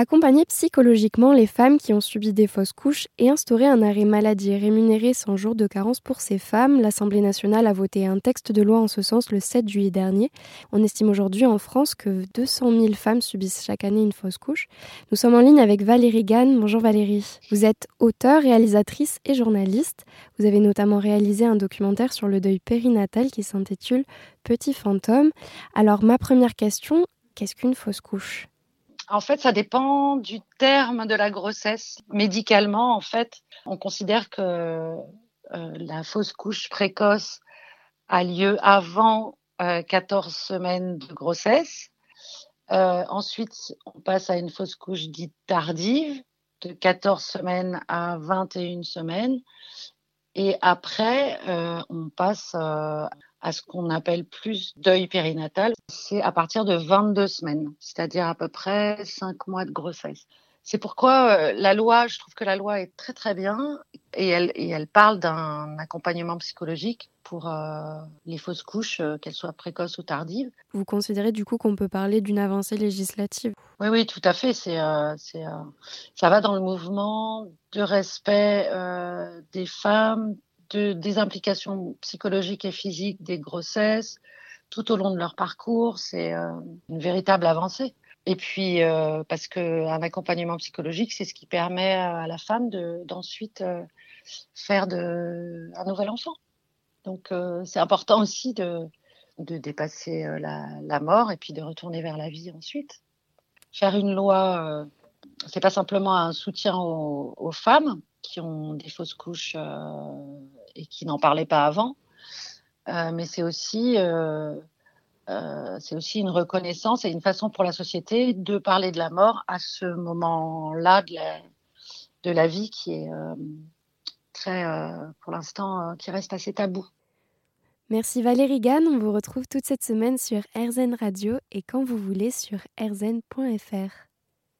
Accompagner psychologiquement les femmes qui ont subi des fausses couches et instaurer un arrêt maladie rémunéré sans jour de carence pour ces femmes, l'Assemblée nationale a voté un texte de loi en ce sens le 7 juillet dernier. On estime aujourd'hui en France que 200 000 femmes subissent chaque année une fausse couche. Nous sommes en ligne avec Valérie Gann. Bonjour Valérie. Vous êtes auteure, réalisatrice et journaliste. Vous avez notamment réalisé un documentaire sur le deuil périnatal qui s'intitule Petit fantôme. Alors ma première question, qu'est-ce qu'une fausse couche? En fait, ça dépend du terme de la grossesse. Médicalement, en fait, on considère que euh, la fausse couche précoce a lieu avant 14 euh, semaines de grossesse. Euh, ensuite, on passe à une fausse couche dite tardive, de 14 semaines à 21 semaines. Et après, on passe à ce qu'on appelle plus deuil périnatal, c'est à partir de 22 semaines, c'est-à-dire à peu près 5 mois de grossesse. C'est pourquoi euh, la loi, je trouve que la loi est très très bien et elle, et elle parle d'un accompagnement psychologique pour euh, les fausses couches, euh, qu'elles soient précoces ou tardives. Vous considérez du coup qu'on peut parler d'une avancée législative? Oui, oui, tout à fait. C'est, c'est, ça va dans le mouvement de respect des femmes, des implications psychologiques et physiques des grossesses tout au long de leur parcours. C'est euh, une véritable avancée. Et puis, euh, parce qu'un accompagnement psychologique, c'est ce qui permet à la femme d'ensuite euh, faire de, un nouvel enfant. Donc, c'est important aussi de, de dépasser la, mort et puis de retourner vers la vie ensuite. Faire une loi, c'est pas simplement un soutien aux, femmes qui ont des fausses couches et qui n'en parlaient pas avant. Euh, mais c'est aussi, euh, euh, c'est aussi une reconnaissance et une façon pour la société de parler de la mort à ce moment-là de la, de la vie qui est très, pour l'instant, qui reste assez tabou. Merci Valérie Gann, on vous retrouve toute cette semaine sur RZN Radio et quand vous voulez sur rzn.fr.